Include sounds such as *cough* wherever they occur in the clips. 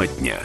Тема дня.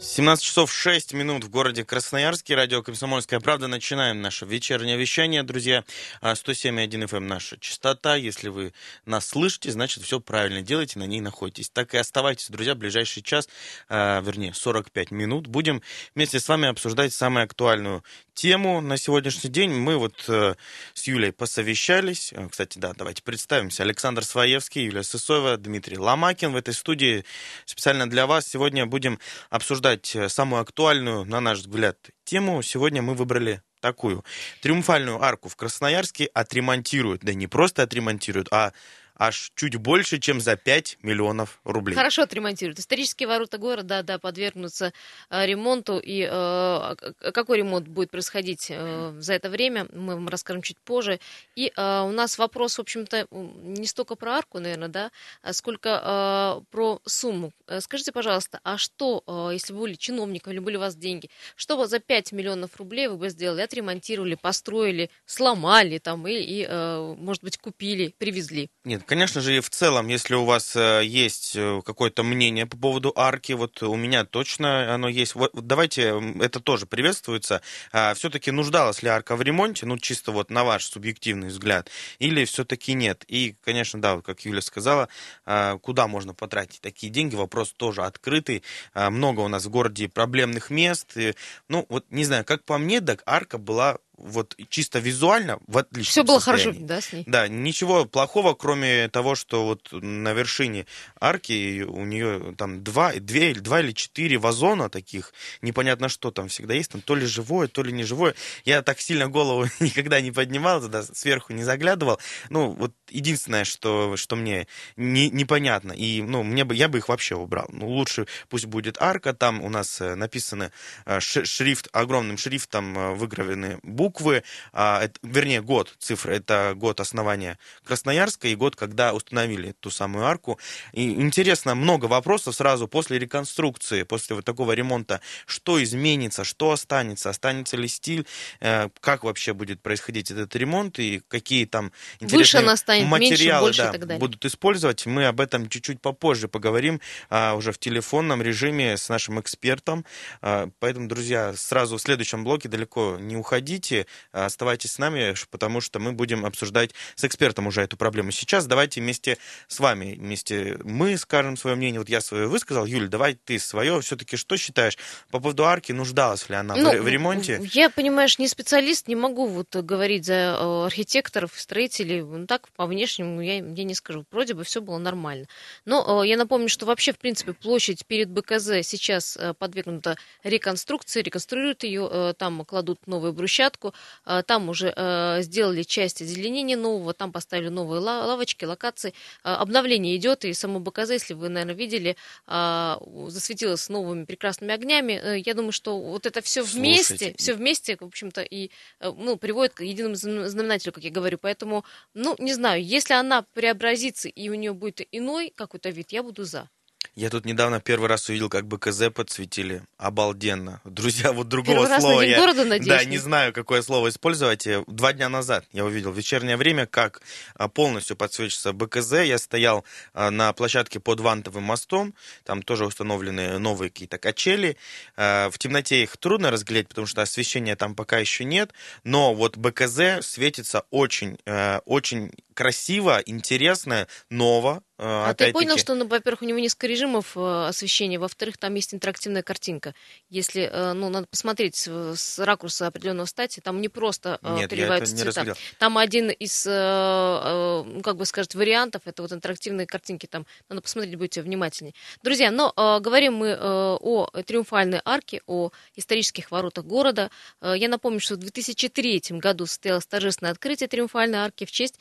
17 часов 6 минут в городе Красноярске. Радио «Комсомольская правда». Начинаем наше вечернее вещание, друзья. 107,1 FM наша частота. Если вы нас слышите, значит, все правильно делаете, на ней находитесь. Так и оставайтесь, друзья, в ближайший час, а, вернее, 45 минут. Будем вместе с вами обсуждать самую актуальную тему на сегодняшний день. Мы вот э, с Юлей посовещались. Э, кстати, да, давайте представимся. Александр Своевский, Юлия Сысоева, Дмитрий Ломакин в этой студии. Специально для вас сегодня будем обсуждать э, самую актуальную, на наш взгляд, тему. Сегодня мы выбрали такую. Триумфальную арку в Красноярске отремонтируют. Да не просто отремонтируют, а аж чуть больше, чем за 5 миллионов рублей. Хорошо отремонтируют. Исторические ворота города, да, подвергнутся э, ремонту. И э, какой ремонт будет происходить э, за это время, мы вам расскажем чуть позже. И э, у нас вопрос, в общем-то, не столько про арку, наверное, да, а сколько э, про сумму. Э, скажите, пожалуйста, а что, э, если вы были чиновником или были у вас деньги, что вы за 5 миллионов рублей вы бы сделали? Отремонтировали, построили, сломали там и, и э, может быть, купили, привезли? Нет, Конечно же, и в целом, если у вас э, есть э, какое-то мнение по поводу арки, вот у меня точно оно есть. Вот давайте, это тоже приветствуется. А, все-таки нуждалась ли арка в ремонте, ну чисто вот на ваш субъективный взгляд, или все-таки нет? И, конечно, да, вот как Юля сказала, а, куда можно потратить такие деньги, вопрос тоже открытый. А, много у нас в городе проблемных мест. И, ну, вот не знаю, как по мне, так арка была вот чисто визуально в отличном Все было состоянии. хорошо, да, с ней? Да, ничего плохого, кроме того, что вот на вершине арки у нее там два, две, два или четыре вазона таких, непонятно что там всегда есть, там то ли живое, то ли не живое. Я так сильно голову *laughs* никогда не поднимал, туда сверху не заглядывал. Ну, вот единственное, что, что мне не, непонятно, и, ну, мне бы, я бы их вообще убрал. Ну, лучше пусть будет арка, там у нас э, написано э, шрифт, огромным шрифтом э, выгравлены буквы, буквы, а, это, вернее, год, цифры, это год основания Красноярска и год, когда установили ту самую арку. И интересно, много вопросов сразу после реконструкции, после вот такого ремонта, что изменится, что останется, останется ли стиль, э, как вообще будет происходить этот ремонт и какие там интересные станет, материалы меньше, да, так далее. будут использовать. Мы об этом чуть-чуть попозже поговорим а, уже в телефонном режиме с нашим экспертом. А, поэтому, друзья, сразу в следующем блоке далеко не уходите. Э, оставайтесь с нами, потому что мы будем обсуждать с экспертом уже эту проблему. Сейчас давайте вместе с вами, вместе мы скажем свое мнение. Вот я свое высказал. Юль, давай ты свое. Все-таки что считаешь по поводу арки? Нуждалась ли она ну, в ремонте? Я, понимаешь, не специалист, не могу вот говорить за э, архитекторов, строителей. Ну, так, по внешнему я, я не скажу. Вроде бы все было нормально. Но э, я напомню, что вообще, в принципе, площадь перед БКЗ сейчас подвергнута реконструкции, реконструируют ее, там кладут новую брусчатку, Э, там уже э, сделали часть озеленения нового, там поставили новые лавочки, локации. Э, обновление идет, и само БКЗ, если вы, наверное, видели, засветилось новыми прекрасными огнями. Я думаю, что вот это все вместе, все вместе, в общем-то, и ну, приводит к единому знаменателю, как я говорю. Поэтому, ну, не знаю, если она преобразится и у нее будет иной какой-то вид, я буду за. Я тут недавно первый раз увидел, как БКЗ подсветили. Обалденно. *laughs* Друзья, вот другого первый слова я... города, надеюсь, *laughs* да, не знаю, какое слово использовать. Два дня назад я увидел в вечернее время, как а, полностью подсвечивается БКЗ. Я стоял а, на площадке под Вантовым мостом. Там тоже установлены новые какие-то качели. А, в темноте их трудно разглядеть, потому что освещения там пока еще нет. Но вот БКЗ светится очень, очень красиво, интересно, ново. Э, а ты понял, что, ну, во-первых, у него несколько режимов э, освещения, во-вторых, там есть интерактивная картинка. Если, э, ну, надо посмотреть с ракурса определенного стати, там не просто Нет, переливаются цвета. Разглядел. Там один из, ну, как бы сказать, вариантов, это вот интерактивные картинки, там надо посмотреть, будьте внимательнее. Друзья, но говорим мы о триумфальной арке, о исторических воротах города. Я напомню, что в 2003 году состоялось торжественное открытие триумфальной арки в честь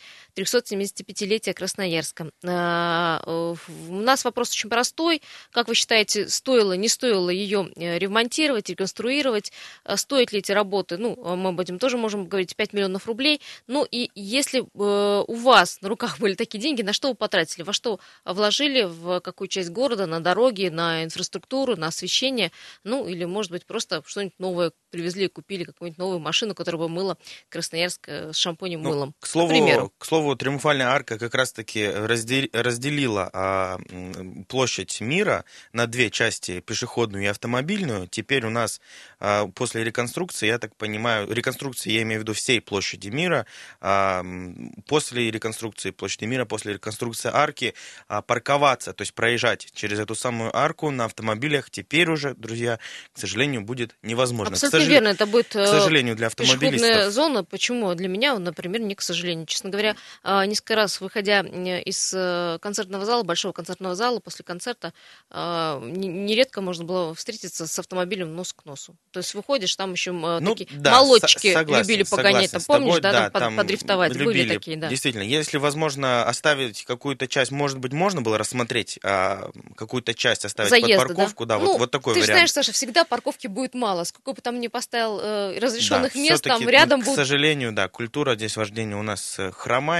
375-летия Красноярска. А, э, у нас вопрос очень простой. Как вы считаете, стоило, не стоило ее э, ремонтировать, реконструировать? А стоят ли эти работы? Ну, а мы об этом тоже можем говорить, 5 миллионов рублей. Ну, и если э, у вас на руках были такие деньги, на что вы потратили? Во что вложили? В какую часть города? На дороги, на инфраструктуру, на освещение? Ну, или, может быть, просто что-нибудь новое привезли купили, какую-нибудь новую машину, которая бы мыла Красноярск с шампунем, ну, мылом. К слову, к слову, Триумфальная арка как раз-таки разделила а, площадь мира на две части, пешеходную и автомобильную. Теперь у нас а, после реконструкции, я так понимаю, реконструкции я имею в виду всей площади мира, а, после реконструкции площади мира, после реконструкции арки, парковаться, то есть проезжать через эту самую арку на автомобилях теперь уже, друзья, к сожалению, будет невозможно. Абсолютно сож... верно, это будет к сожалению, для автомобилистов. зона. Почему? Для меня, например, не к сожалению. Честно говоря, несколько раз, выходя из э, концертного зала, большого концертного зала, после концерта, а, нередко можно было встретиться с автомобилем нос к носу. То есть выходишь, там еще ну, такие да, молодчики согласен, любили погонять, там, помнишь, тобой, да, да, там, там подрифтовать, любили, были такие, да. Действительно, если возможно оставить какую-то часть, может быть, можно было рассмотреть а, какую-то часть оставить Заезда, под парковку, да, да ну, вот, вот такой ты вариант. Ты знаешь, Саша, всегда парковки будет мало. Сколько бы там ни поставил э, разрешенных да, мест, там рядом к будут... К сожалению, да, культура здесь вождения у нас э,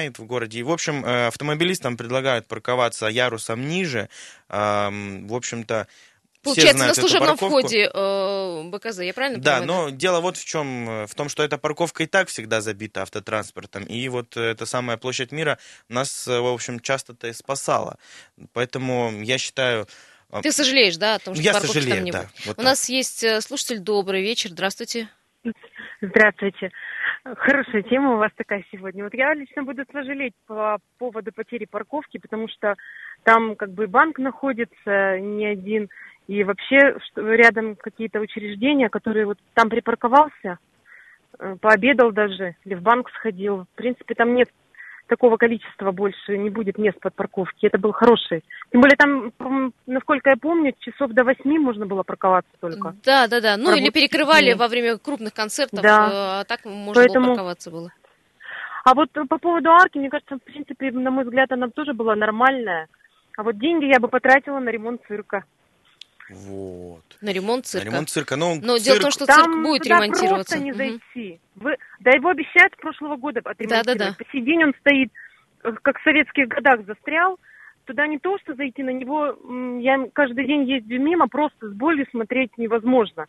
хромает в городе. И, в общем, э, автомобилистам предлагают парковаться ярусом ниже. В общем-то, Получается, на служебном входе э, БКЗ, я правильно да, понимаю? Да, но дело вот в чем, э, в том, что эта парковка и так всегда забита автотранспортом, и вот эта самая площадь мира нас, в общем, часто-то и спасала. Поэтому я считаю... Ты сожалеешь, да, о том, что я парковки сожалею, там не да, будет? Вот У так. нас есть слушатель, добрый вечер, здравствуйте. Здравствуйте. Хорошая тема у вас такая сегодня. Вот я лично буду сожалеть по поводу потери парковки, потому что там как бы банк находится не один, и вообще рядом какие-то учреждения, которые вот там припарковался, э, пообедал даже, или в банк сходил. В принципе, там нет такого количества больше не будет мест под парковки. Это был хороший. Тем более там, насколько я помню, часов до восьми можно было парковаться только. Да, да, да. Ну Работать или перекрывали во время крупных концертов, да. а так можно Поэтому... было парковаться было. А вот по поводу арки, мне кажется, в принципе, на мой взгляд, она тоже была нормальная. А вот деньги я бы потратила на ремонт цирка. Вот. На ремонт цирка. На ремонт цирка. Ну, Но цирк... дело в том, что Там цирк будет туда ремонтироваться. просто не зайти. Да его обещают с прошлого года отремонтировать. Да, да, да. По сей день он стоит, э, как в советских годах застрял. Туда не то, что зайти, на него я каждый день ездю мимо, просто с болью смотреть невозможно.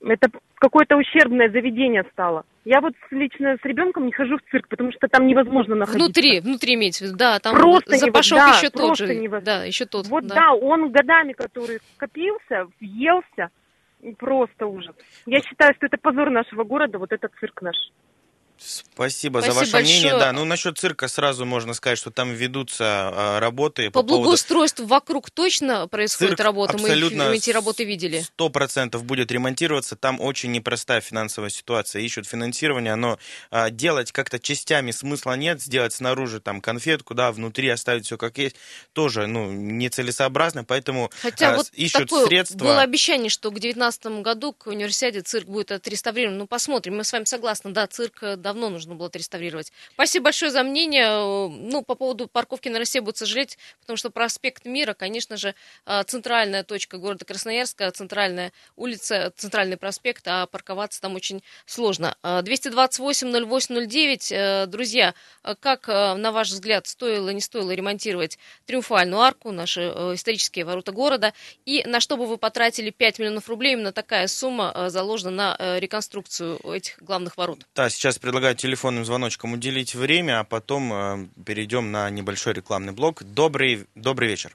Это какое-то ущербное заведение стало. Я вот лично с ребенком не хожу в цирк, потому что там невозможно находиться. Внутри, внутри имеется в виду, да, там просто запашок да, еще тот же. Невоз... Да, еще тот. Вот да. да, он годами, который скопился, въелся, просто ужас. Я считаю, что это позор нашего города, вот этот цирк наш. Спасибо, Спасибо за ваше большое. мнение. Да, ну насчет цирка сразу можно сказать, что там ведутся э, работы по, по благоустройству поводу... вокруг точно происходит Цирк работа. Абсолютно мы эти работы видели. Сто процентов будет ремонтироваться. Там очень непростая финансовая ситуация. Ищут финансирование, но э, делать как-то частями смысла нет. Сделать снаружи там конфетку, да, внутри оставить все как есть, тоже ну нецелесообразно. Поэтому Хотя э, вот ищут такое средства. Было обещание, что к 2019 году к универсиаде цирк будет отреставрирован. Ну посмотрим. Мы с вами согласны, да, цирк давно нужно было отреставрировать. Спасибо большое за мнение. Ну, по поводу парковки на России буду сожалеть, потому что проспект Мира, конечно же, а, центральная точка города Красноярска, центральная улица, центральный проспект, а парковаться там очень сложно. 228-08-09, э, друзья, как, э, на ваш взгляд, стоило, не стоило ремонтировать Триумфальную арку, наши э, исторические ворота города, и на что бы вы потратили 5 миллионов рублей, именно такая сумма заложена на реконструкцию этих главных ворот? Да, сейчас предлагаю телефонным звоночком уделить время, а потом э, перейдем на небольшой рекламный блок. Добрый, добрый вечер.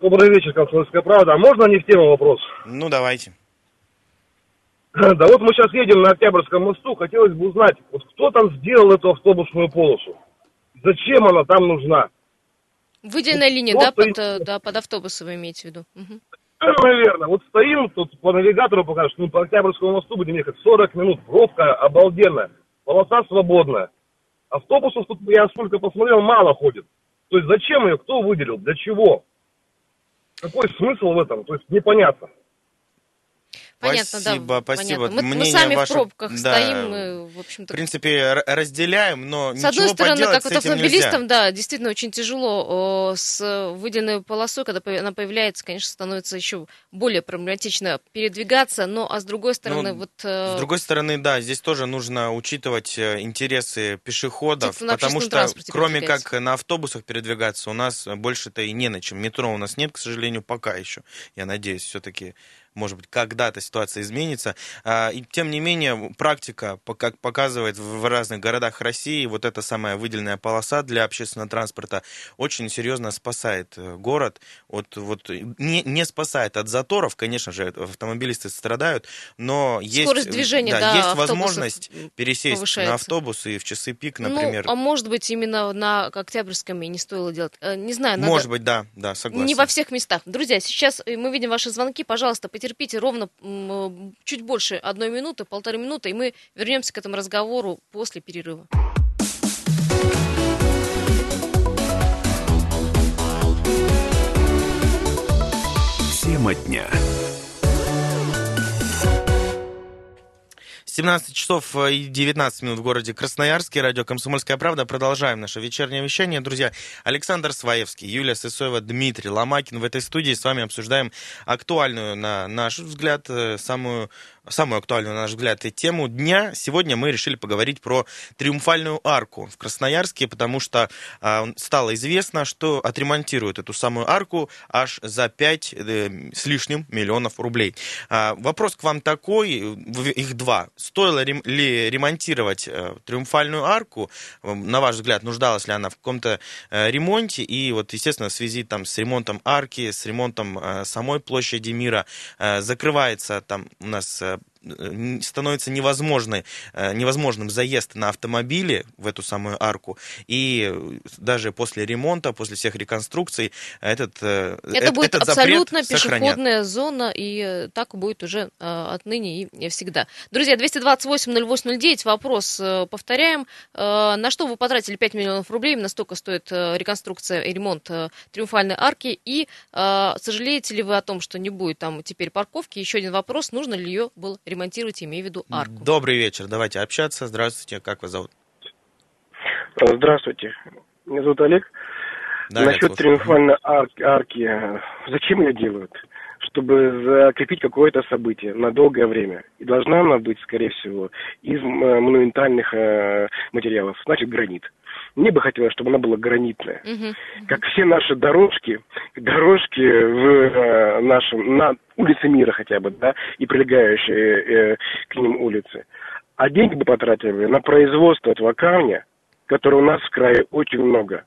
Добрый вечер, Комсомольская правда. А можно не в тему вопрос? Ну, давайте. *clears throat* Да вот мы сейчас едем на Октябрьском мосту. Хотелось бы узнать, вот кто там сделал эту автобусную полосу? Зачем она там нужна? Выделенная линия, да, под, э, да, под автобусы вы имеете в виду? Угу. Наверное. Вот стоим тут по навигатору покажешь, ну, по Октябрьскому мосту будем ехать 40 минут. Пробка обалденная полоса свободная. Автобусов тут, я сколько посмотрел, мало ходит. То есть зачем ее, кто выделил, для чего? Какой смысл в этом? То есть непонятно. Понятно, спасибо, да. Спасибо, Мы, мы сами ваше... в пробках да, стоим, мы, в общем-то... В принципе, разделяем, но С одной стороны, как вот автомобилистам, да, действительно очень тяжело с выделенной полосой, когда она появляется, конечно, становится еще более проблематично передвигаться, но а с другой стороны, ну, вот... Э, с другой стороны, да, здесь тоже нужно учитывать э, интересы пешеходов, потому что кроме как на автобусах передвигаться, у нас больше-то и не на чем. Метро у нас нет, к сожалению, пока еще. Я надеюсь, все-таки может быть, когда-то ситуация изменится. А, и тем не менее, практика, как показывает в разных городах России, вот эта самая выделенная полоса для общественного транспорта очень серьезно спасает э, город от вот не, не спасает от заторов, конечно же, автомобилисты страдают, но есть скорость движения, да, да, есть возможность пересесть повышается. на автобус и в часы пик, ну, например. Ну, а может быть именно на Октябрьском и не стоило делать, э, не знаю. Надо... Может быть, да, да, согласен. Не во всех местах. Друзья, сейчас мы видим ваши звонки, пожалуйста, потерпите ровно чуть больше одной минуты, полторы минуты, и мы вернемся к этому разговору после перерыва. Тема дня. 17 часов и 19 минут в городе Красноярске. Радио «Комсомольская правда». Продолжаем наше вечернее вещание. Друзья, Александр Сваевский, Юлия Сысоева, Дмитрий Ломакин в этой студии. С вами обсуждаем актуальную, на наш взгляд, э, самую самую актуальную, на наш взгляд, тему дня. Сегодня мы решили поговорить про Триумфальную арку в Красноярске, потому что э, стало известно, что отремонтируют эту самую арку аж за 5 э, с лишним миллионов рублей. Э, вопрос к вам такой, их два. Стоило ли ремонтировать э, Триумфальную арку? На ваш взгляд, нуждалась ли она в каком-то э, ремонте? И вот, естественно, в связи там, с ремонтом арки, с ремонтом самой площади мира, закрывается там у нас становится невозможной, э, невозможным заезд на автомобиле в эту самую арку. И даже после ремонта, после всех реконструкций, этот, э, это будет этот абсолютно пешеходная зона, и так будет уже отныне и всегда. Друзья, 228-08-09, вопрос повторяем. На что вы потратили 5 миллионов рублей? Настолько стоит реконструкция и ремонт Триумфальной арки. И сожалеете ли вы о том, что не будет там теперь парковки? Еще один вопрос, нужно ли ее было ремонтировать, имею в виду арку. Добрый вечер, давайте общаться. Здравствуйте, как вас зовут? Здравствуйте, меня зовут Олег. Да, Насчет триумфальной арки, арки, зачем ее делают? Чтобы закрепить какое-то событие на долгое время. И должна она быть, скорее всего, из э, монументальных э, материалов, значит, гранит. Мне бы хотелось, чтобы она была гранитная. Uh-huh. Как все наши дорожки, дорожки в э, нашем, на улице мира хотя бы, да, и прилегающие э, к ним улицы. А деньги бы потратили на производство этого камня, который у нас в крае очень много.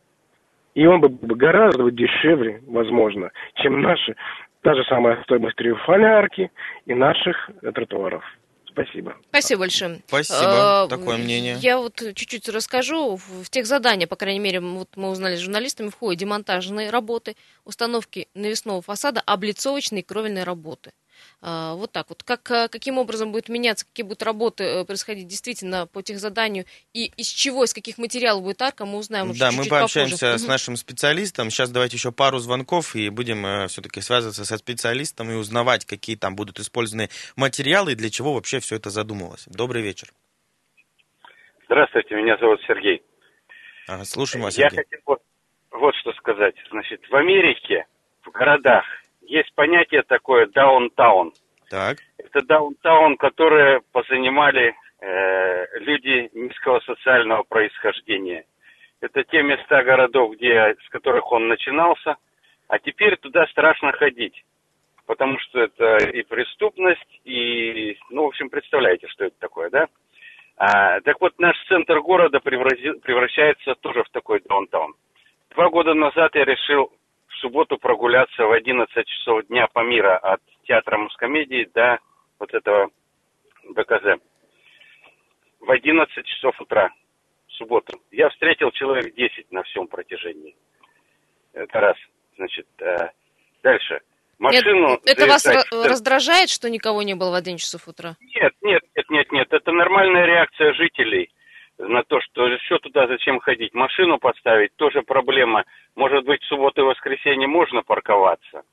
И он бы был гораздо дешевле, возможно, чем наши, та же самая стоимость триумфальной арки и наших тротуаров. Спасибо. Спасибо большое. Спасибо. А, Такое мнение. Я вот чуть-чуть расскажу. В тех заданиях, по крайней мере, вот мы узнали с журналистами, входят демонтажные работы, установки навесного фасада, облицовочные и кровельные работы. А, вот так вот. Как, э, каким образом будет меняться, какие будут работы э, происходить действительно по техзаданию и из чего, из каких материалов будет арка, мы узнаем Да, мы пообщаемся попозже. с нашим специалистом. Сейчас давайте еще пару звонков и будем э, все-таки связываться со специалистом и узнавать, какие там будут использованы материалы и для чего вообще все это задумывалось. Добрый вечер. Здравствуйте, меня зовут Сергей. Ага, слушаем вас, Сергей. Я хотел вот, вот что сказать. Значит, в Америке, в городах есть понятие такое даунтаун. Так. Это даунтаун, которое позанимали э, люди низкого социального происхождения. Это те места городов, где, с которых он начинался, а теперь туда страшно ходить. Потому что это и преступность, и, ну, в общем, представляете, что это такое, да? А, так вот, наш центр города превращается тоже в такой даунтаун. Два года назад я решил в субботу прогуляться в 11 часов дня по мира от театра мускомедии до вот этого БКЗ. В 11 часов утра в субботу. Я встретил человек 10 на всем протяжении. Это раз. Значит, э, дальше. Машину это, это вас раздражает, что никого не было в 11 часов утра? Нет, нет, нет, нет, нет. Это нормальная реакция жителей на то, что еще туда зачем ходить, машину подставить, тоже проблема. Может быть, в субботу и воскресенье можно парковаться.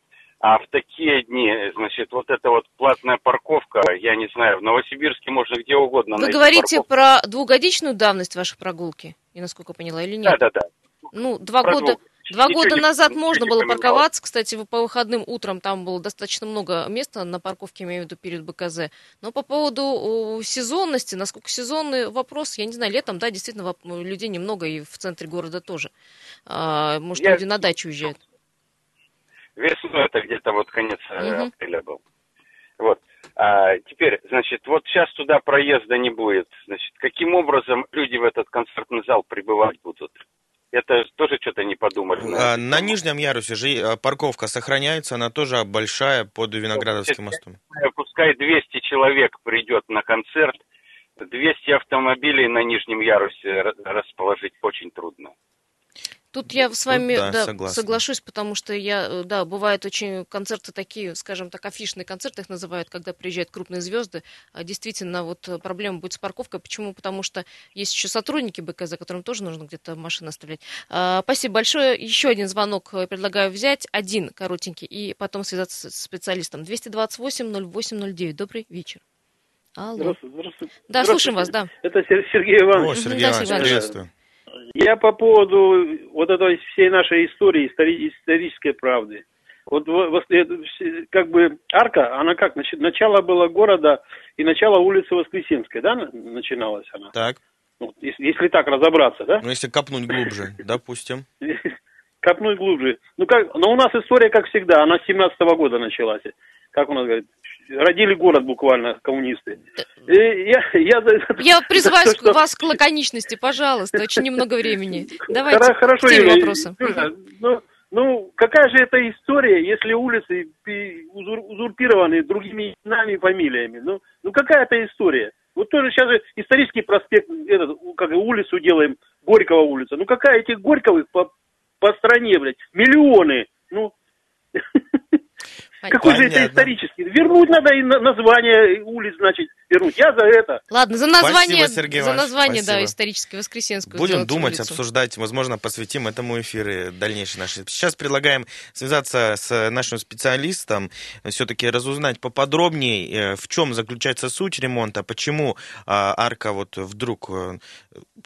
А в такие дни, значит, вот эта вот платная парковка, я не знаю, в Новосибирске можно где угодно Вы говорите парковку. про двухгодичную давность вашей прогулки, и насколько поняла, или нет? Да, да, да. Ну, два про года... Двух. Два года назад можно было парковаться, кстати, по выходным утром там было достаточно много места на парковке, имею в виду перед БКЗ. Но по поводу сезонности, насколько сезонный вопрос, я не знаю, летом, да, действительно, людей немного и в центре города тоже. А, может, я... люди на дачу уезжают. Весной это где-то вот конец угу. апреля был. Вот. А теперь, значит, вот сейчас туда проезда не будет. Значит, каким образом люди в этот концертный зал прибывать будут? Это тоже что-то не подумали. А, на нижнем ярусе же э, парковка сохраняется, она тоже большая под Виноградовским мостом. Пускай 200 человек придет на концерт, 200 автомобилей на нижнем ярусе расположить очень трудно. Тут я с вами Тут, да, да, соглашусь, потому что я, э, да, бывают очень концерты такие, скажем так, афишные концерты их называют, когда приезжают крупные звезды. А действительно, вот э, проблема будет с парковкой. Почему? Потому что есть еще сотрудники БКЗ, которым тоже нужно где-то машины оставлять. А, спасибо большое. Еще один звонок э, предлагаю взять, один коротенький, и потом связаться с специалистом. 228-0809. Добрый вечер. Алло. Здравствуйте. здравствуйте. Да, слушаем вас, да. Это Сергей Иванович. О, Сергей Иванович, приветствую. Я по поводу вот этой всей нашей истории, исторической правды. Вот как бы арка, она как, начало было города и начало улицы Воскресенской, да, начиналась она? Так. Ну, если, если так разобраться, да? Ну, если копнуть глубже, *laughs* допустим. Копнуть глубже. Ну, как, но у нас история, как всегда, она с 17 -го года началась. Как у нас говорит, родили город буквально коммунисты. И я, я, я призываю то, что... вас к лаконичности, пожалуйста, очень немного времени. Давайте Хорошо, к теме вопроса. Ну, ну, какая же это история, если улицы узурпированы другими именами и фамилиями? Ну, ну какая это история? Вот тоже сейчас же исторический проспект, этот, как улицу делаем, Горького улица. Ну какая этих Горьковых по, по стране, блядь, миллионы. Ну, *laughs* Какой же это исторический? Вернуть надо и название улиц, значит, вернуть. Я за это. Ладно, за название, Спасибо, Сергей за название, Спасибо. да, исторически Воскресенскую. Будем думать, улицу. обсуждать, возможно, посвятим этому эфиры дальнейшие наши. Сейчас предлагаем связаться с нашим специалистом, все-таки разузнать поподробнее, э, в чем заключается суть ремонта, почему а, арка вот вдруг э,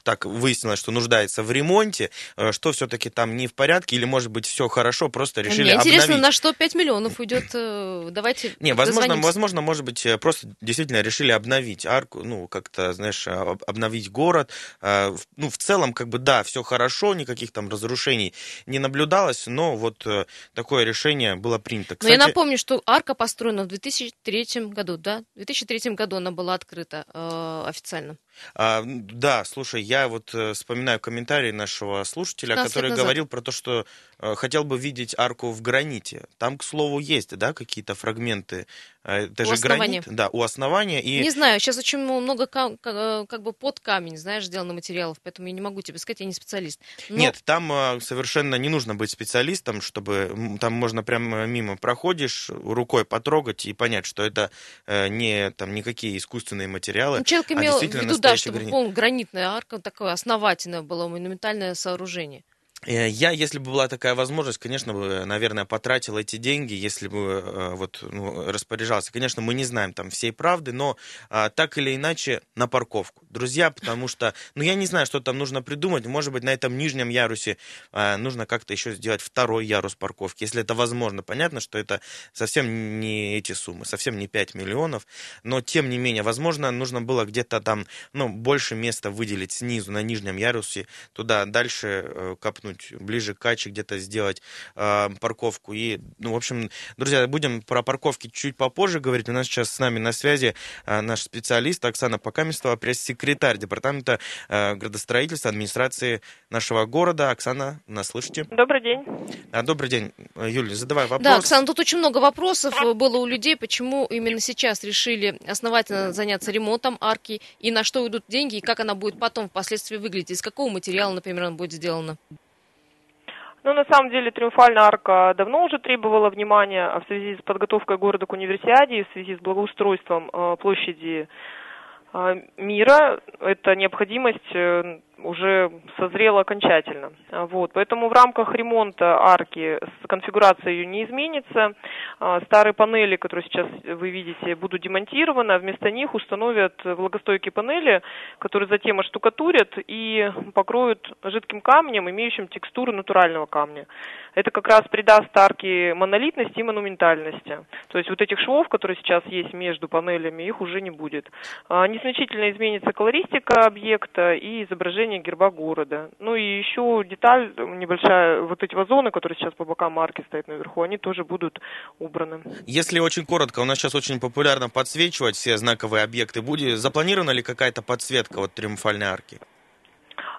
так выяснилось, что нуждается в ремонте, э, что все-таки там не в порядке, или, может быть, все хорошо, просто решили Мне интересно, обновить. на что 5 миллионов уйдет Э, давайте Не, возможно, возможно, может быть, э, просто действительно решили обновить арку, ну, как-то, знаешь, обновить город. Э, ну, в целом, как бы, да, все хорошо, никаких там разрушений не наблюдалось, но вот такое решение было принято. Кстати, но я напомню, что арка построена в 2003 году, да? В 2003 году она была открыта э, официально. А, да, слушай, я вот э, вспоминаю комментарий нашего слушателя, который говорил про то, что э, хотел бы видеть арку в граните. Там, к слову, есть, да, какие-то фрагменты. Э, это у же основания. гранит, да, у основания. И... Не знаю, сейчас очень много как, как бы под камень, знаешь, сделано материалов, поэтому я не могу тебе сказать, я не специалист. Но... Нет, там совершенно не нужно быть специалистом, чтобы там можно прямо мимо проходишь, рукой потрогать и понять, что это не там никакие искусственные материалы. Ну, человек а имел а в виду да, чтобы гранит. гранитная арка, такое основательное было монументальное сооружение. Э, я, если бы была такая возможность, конечно бы, наверное, потратил эти деньги, если бы э, вот ну, распоряжался. Конечно, мы не знаем там всей правды, но а, так или иначе на парковку, друзья, потому что, ну я не знаю, что там нужно придумать. Может быть, на этом нижнем ярусе а, нужно как-то еще сделать второй ярус парковки, если это возможно. Понятно, что это совсем не эти суммы, совсем не 5 миллионов, но тем не менее, возможно, нужно было где-то там, ну больше места выделить снизу на нижнем ярусе, туда дальше э, копнуть чуть ближе к Каче где-то сделать э, парковку. И, ну, в общем, друзья, будем про парковки чуть попозже говорить. У нас сейчас с нами на связи э, наш специалист Оксана Покаместова, пресс-секретарь Департамента э, градостроительства администрации нашего города. Оксана, нас слышите? Добрый день. А, добрый день. Юлия, задавай вопрос. Да, Оксана, тут очень много вопросов было у людей, почему именно сейчас решили основательно заняться ремонтом арки, и на что уйдут деньги, и как она будет потом впоследствии выглядеть, из какого материала, например, она будет сделана. Ну, на самом деле, Триумфальная арка давно уже требовала внимания в связи с подготовкой города к универсиаде, в связи с благоустройством э, площади мира. Это необходимость э, уже созрела окончательно. Вот. Поэтому в рамках ремонта арки конфигурация ее не изменится. А, старые панели, которые сейчас вы видите, будут демонтированы, а вместо них установят влагостойкие панели, которые затем оштукатурят и покроют жидким камнем, имеющим текстуру натурального камня. Это как раз придаст арке монолитности и монументальности. То есть вот этих швов, которые сейчас есть между панелями, их уже не будет. А, не значительно изменится колористика объекта и изображение герба города. Ну и еще деталь небольшая, вот эти вазоны, которые сейчас по бокам арки стоят наверху, они тоже будут убраны. Если очень коротко, у нас сейчас очень популярно подсвечивать все знаковые объекты. Будет запланирована ли какая-то подсветка вот триумфальной арки?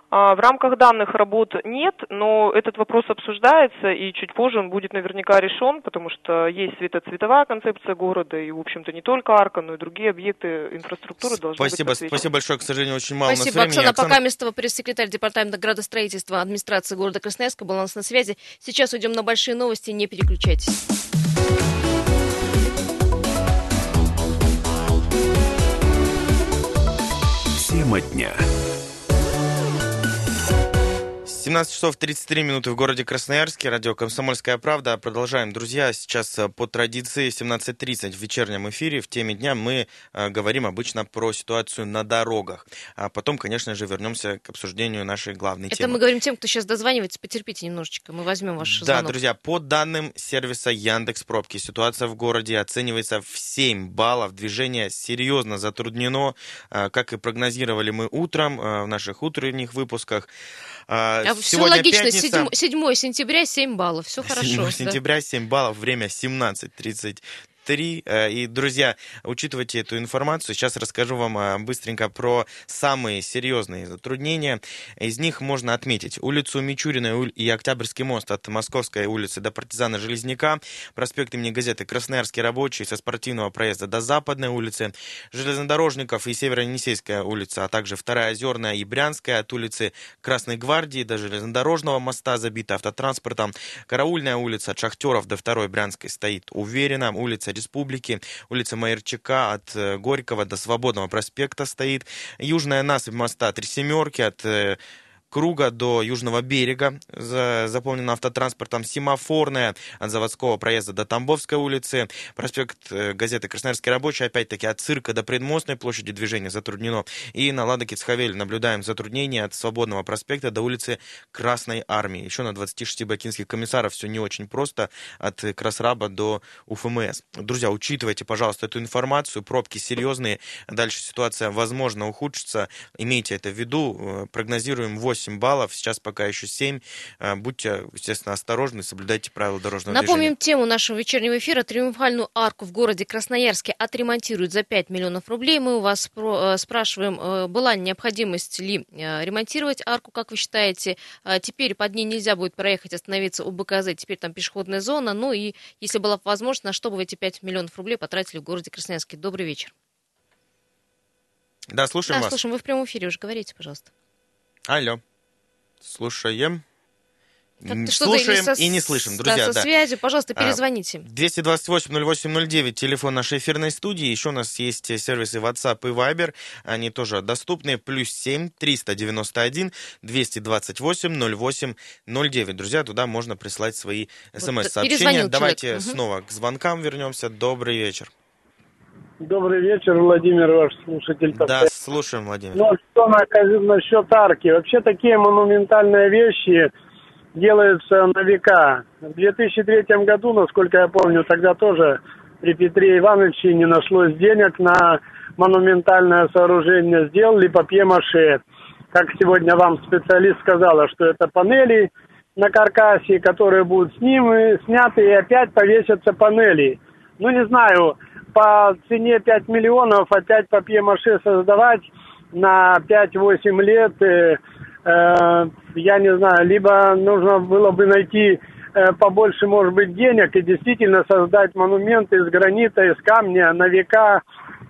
А, в рамках данных работ нет, но этот вопрос обсуждается, и чуть позже он будет наверняка решен, потому что есть светоцветовая концепция города, и, в общем-то, не только арка, но и другие объекты инфраструктуры должны спасибо, быть Спасибо большое, к сожалению, очень мало Спасибо, у нас времени. Оксана Покаместова, пресс-секретарь Департамента градостроительства администрации города Красноярска, была у нас на связи. Сейчас уйдем на большие новости, не переключайтесь. Тема дня. 17 часов 33 минуты в городе Красноярске. Радио «Комсомольская правда». Продолжаем, друзья. Сейчас э, по традиции 17.30 в вечернем эфире в теме дня мы э, говорим обычно про ситуацию на дорогах. А потом, конечно же, вернемся к обсуждению нашей главной Это темы. мы говорим тем, кто сейчас дозванивается. Потерпите немножечко, мы возьмем ваш Да, звонок. друзья, по данным сервиса Яндекс Пробки, ситуация в городе оценивается в 7 баллов. Движение серьезно затруднено, э, как и прогнозировали мы утром э, в наших утренних выпусках. А, А все логично. пятница. 7, 7 сентября 7 баллов. Все хорошо. 7 да. сентября, 7 баллов, время 17.33. Э, И, друзья, учитывайте эту информацию. Сейчас расскажу вам э, быстренько про самые серьезные затруднения. Из них можно отметить улицу Мичурина и Октябрьский мост от Московской улицы до партизана Железняка, проспект имени газеты Красноярский рабочий со спортивного проезда до Западной улицы, железнодорожников и Северо-Енисейская улица, а также Вторая Озерная и Брянская от улицы Красной Гвардии до железнодорожного моста забита автотранспортом, Караульная улица от Шахтеров до Второй Брянской стоит уверенно, улица Республики, улица Майерчака от э, Горького до Свободного проспекта стоит, Южная насыпь моста Три Семерки от э, Круга до Южного берега за- заполнена автотранспортом, семафорная от заводского проезда до Тамбовской улицы, проспект э, газеты «Красноярский рабочий», опять-таки от Цирка до Предмостной площади движения затруднено. И на Ладоке-Цхавель наблюдаем затруднения от Свободного проспекта до улицы Красной Армии. Еще на 26 бакинских комиссаров все не очень просто, от Красраба до УФМС. Друзья, учитывайте, пожалуйста, эту информацию, пробки серьезные, дальше ситуация, возможно, ухудшится, имейте это в виду, Э, прогнозируем 8 баллов, сейчас пока еще 7, Э, будьте, естественно, осторожны, соблюдайте правила дорожного Напомним движения. тему нашего вечернего эфира. Триумфальную арку в городе Красноярске отремонтируют за 5 миллионов рублей. Мы у вас э, спрашиваем, э, была необходимость ли ремонтировать арку, как вы считаете. Теперь под ней нельзя будет проехать, остановиться у БКЗ. Теперь там пешеходная зона. Ну и если была возможность, на что бы вы эти 5 миллионов рублей потратили в городе Красноярске? Добрый вечер. Да, слушаем да, вас. слушаем, вы в прямом эфире уже говорите, пожалуйста. Алло. Слушаем. Как-то Слушаем со- и не слышим, да, друзья. со да. связью, пожалуйста, А, перезвоните. 228-08-09, телефон нашей эфирной студии. Еще у нас есть э, сервисы WhatsApp и Viber. Они тоже доступны. Плюс 7 391 228 08 09. Друзья, туда можно прислать свои Вот, смс-сообщения. перезвонил Давайте. Мгм. снова к звонкам вернемся. Добрый вечер. Добрый вечер, Владимир, ваш слушатель. Да, слушаем, Владимир. Ну, что на, насчет арки? Вообще такие монументальные вещи делаются на века. В 2003 году, насколько я помню, тогда тоже при Петре Ивановиче не нашлось денег на монументальное сооружение. Сделали папье-маше. Как сегодня вам специалист сказала, что это панели на каркасе, которые будут снимы, сняты и опять повесятся панели. Ну, не знаю, по цене 5 миллионов опять папье-маше создавать на 5-8 лет, э, э, я не знаю, либо нужно было бы найти э, побольше, может быть, денег и действительно создать монумент из гранита, из камня на века.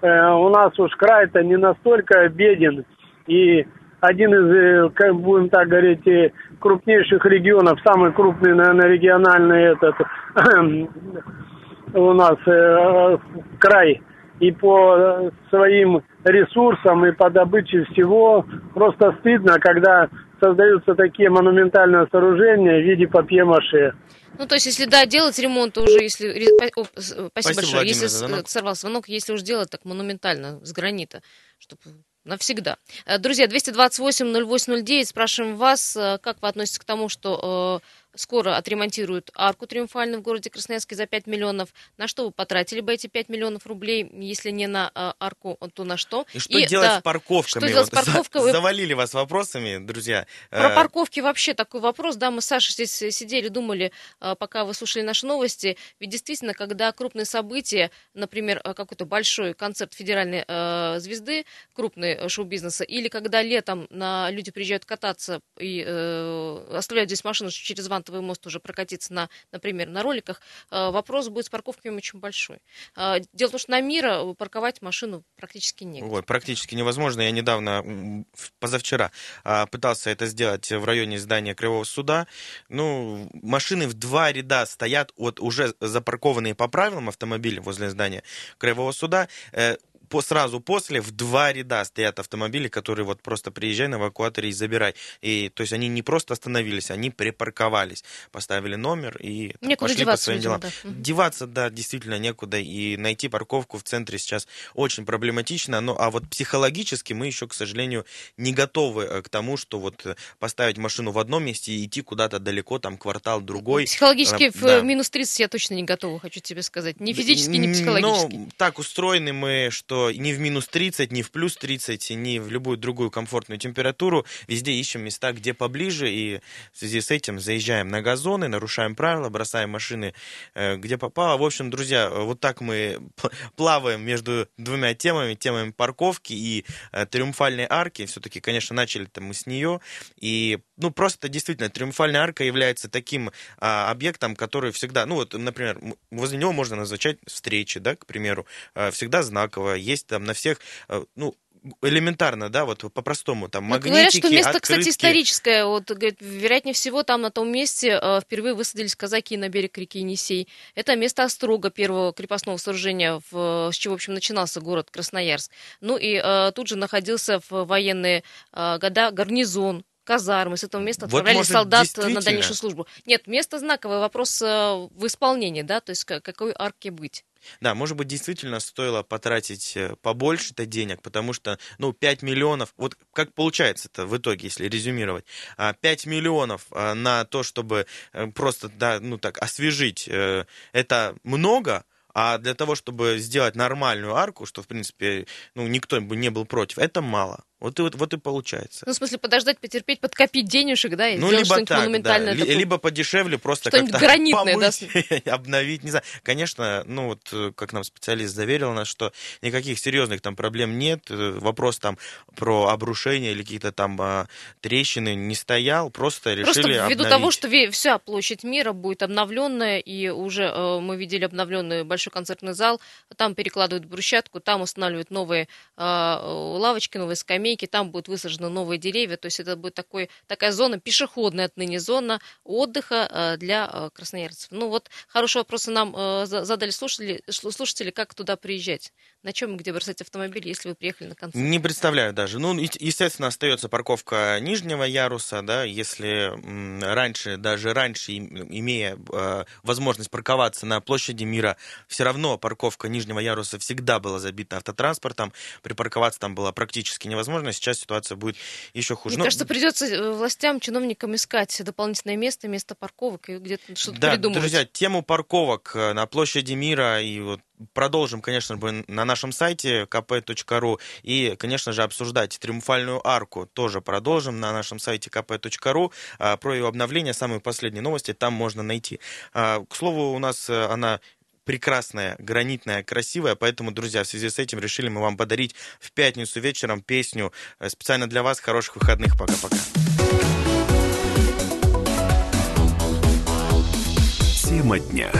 Э, у нас уж край-то не настолько беден. И один из, э, как будем так говорить, э, крупнейших регионов, самый крупный, наверное, региональный этот *clears throat* у нас э, край и по э, своим ресурсам, и по добыче всего. Просто стыдно, когда создаются такие монументальные сооружения в виде папье-маше. Ну, то есть, если, да, делать ремонт уже, если... о, с- Спасибо, Спасибо, большое. Владимир, Если звонок. сорвался звонок, если уж делать так монументально, с гранита, чтобы навсегда. Э, Друзья, 228-08-09, спрашиваем вас, э, как вы относитесь к тому, что э, скоро отремонтируют арку триумфальную в городе Красноярске за 5 миллионов. На что вы потратили бы эти 5 миллионов рублей, если не на э, арку, то на что? И что и, делать да, с парковками? Что делать вот, с парковками? Завалили вас вопросами, друзья. Про парковки вообще такой вопрос. Да, мы с Сашей здесь сидели, думали, пока вы слушали наши новости. Ведь действительно, когда крупные события, например, какой-то большой концерт федеральной э, звезды, крупный шоу-бизнеса, или когда летом на, люди приезжают кататься и э, оставляют здесь машину через Вантовый мост уже прокатиться, на, например, на роликах, э, вопрос будет с парковками очень большой. Э, дело в том, что на Мира парковать машину практически негде. Ой, практически невозможно. Я недавно, позавчера, э, пытался это сделать в районе здания Кривого суда. Ну, машины в два ряда стоят, вот уже запаркованные по правилам автомобили возле здания Краевого суда. По, сразу после в два ряда стоят автомобили, которые вот просто приезжай на эвакуаторе и забирай. И, то есть они не просто остановились, они припарковались, поставили номер и некуда пошли по своим делам. Да. Деваться, да, действительно некуда. И найти парковку в центре сейчас очень проблематично. Ну, а вот психологически мы еще, к сожалению, не готовы э, к тому, что вот э, поставить машину в одном месте и идти куда-то далеко, там квартал другой. Психологически э, в да. минус 30 я точно не готова, хочу тебе сказать. Ни физически, ни психологически. Ну, так устроены мы, что что ни в минус 30, ни в плюс 30, ни в любую другую комфортную температуру везде ищем места, где поближе, и в связи с этим заезжаем на газоны, нарушаем правила, бросаем машины, э, где попало. В общем, друзья, вот так мы *laughs* плаваем между двумя темами, темами парковки и э, триумфальной арки. Все-таки, конечно, начали-то мы с нее. И, ну, просто действительно, триумфальная арка является таким а, объектом, который всегда, ну, вот, например, возле него можно назначать встречи, да, к примеру, э, всегда знаково, есть там на всех, э, ну, элементарно, да, вот по-простому, там, магнитики, Говорят, что место, открытки. кстати, историческое, вот, говорит, вероятнее всего, там на том месте э, впервые высадились казаки на берег реки Енисей. Это место острога первого крепостного сооружения, в, с чего, в общем, начинался город Красноярск. Ну и э, тут же находился в военные э, года гарнизон казармы, с этого места отправляли вот, может, солдат на дальнейшую службу. Нет, место знаковое, вопрос э, в исполнении, да, то есть какой арке быть. Да, может быть, действительно стоило потратить э, побольше-то денег, потому что, ну, 5 миллионов, вот как получается-то в итоге, если резюмировать, 5 а, миллионов а, на то, чтобы э, просто, да, ну так, освежить, э, это много, а для того, чтобы сделать нормальную арку, что, в принципе, ну, никто бы не был против, это мало. Вот и, вот, вот и получается. Ну, в смысле, подождать, потерпеть, подкопить денежек, да, и ну, сделать что-нибудь монументальное. Да. Такое... Либо подешевле, просто как-то гранитное, помыть, да? *laughs* обновить, не знаю. Конечно, ну вот, как нам специалист заверил нас, что никаких серьезных там проблем нет. Вопрос там про обрушение или какие-то там а, трещины не стоял, просто решили Просто ввиду обновить. того, что вся площадь мира будет обновленная, и уже э, мы видели обновленный большой концертный зал, там перекладывают брусчатку, там устанавливают новые э, лавочки, новые скамейки, скамейки, там будут высажены новые деревья, то есть это будет такой, такая зона, пешеходная отныне зона отдыха э, для э, красноярцев. Ну вот хорошие вопросы нам э, задали слушатели, слушатели, как туда приезжать, на чем и где бросать автомобиль, если вы приехали на концерт. Не представляю даже. Ну, естественно, остается парковка нижнего яруса, да, если раньше, даже раньше, имея возможность парковаться на площади мира, все равно парковка нижнего яруса всегда была забита автотранспортом, припарковаться там было практически невозможно, возможно, сейчас ситуация будет еще хуже. Мне Но... кажется, придется э, властям, чиновникам искать дополнительное место, место парковок и где-то что-то да, придумывать. друзья, тему парковок э, на площади мира и вот продолжим, конечно же, на нашем сайте kp.ru и, конечно же, обсуждать триумфальную арку тоже продолжим на нашем сайте kp.ru. А, про ее обновление, самые последние новости там можно найти. А, к слову, у нас э, она прекрасная, гранитная, красивая. Поэтому, друзья, в связи с этим решили мы вам подарить в пятницу вечером песню э, специально для вас. Хороших выходных. Пока-пока. Тема дня.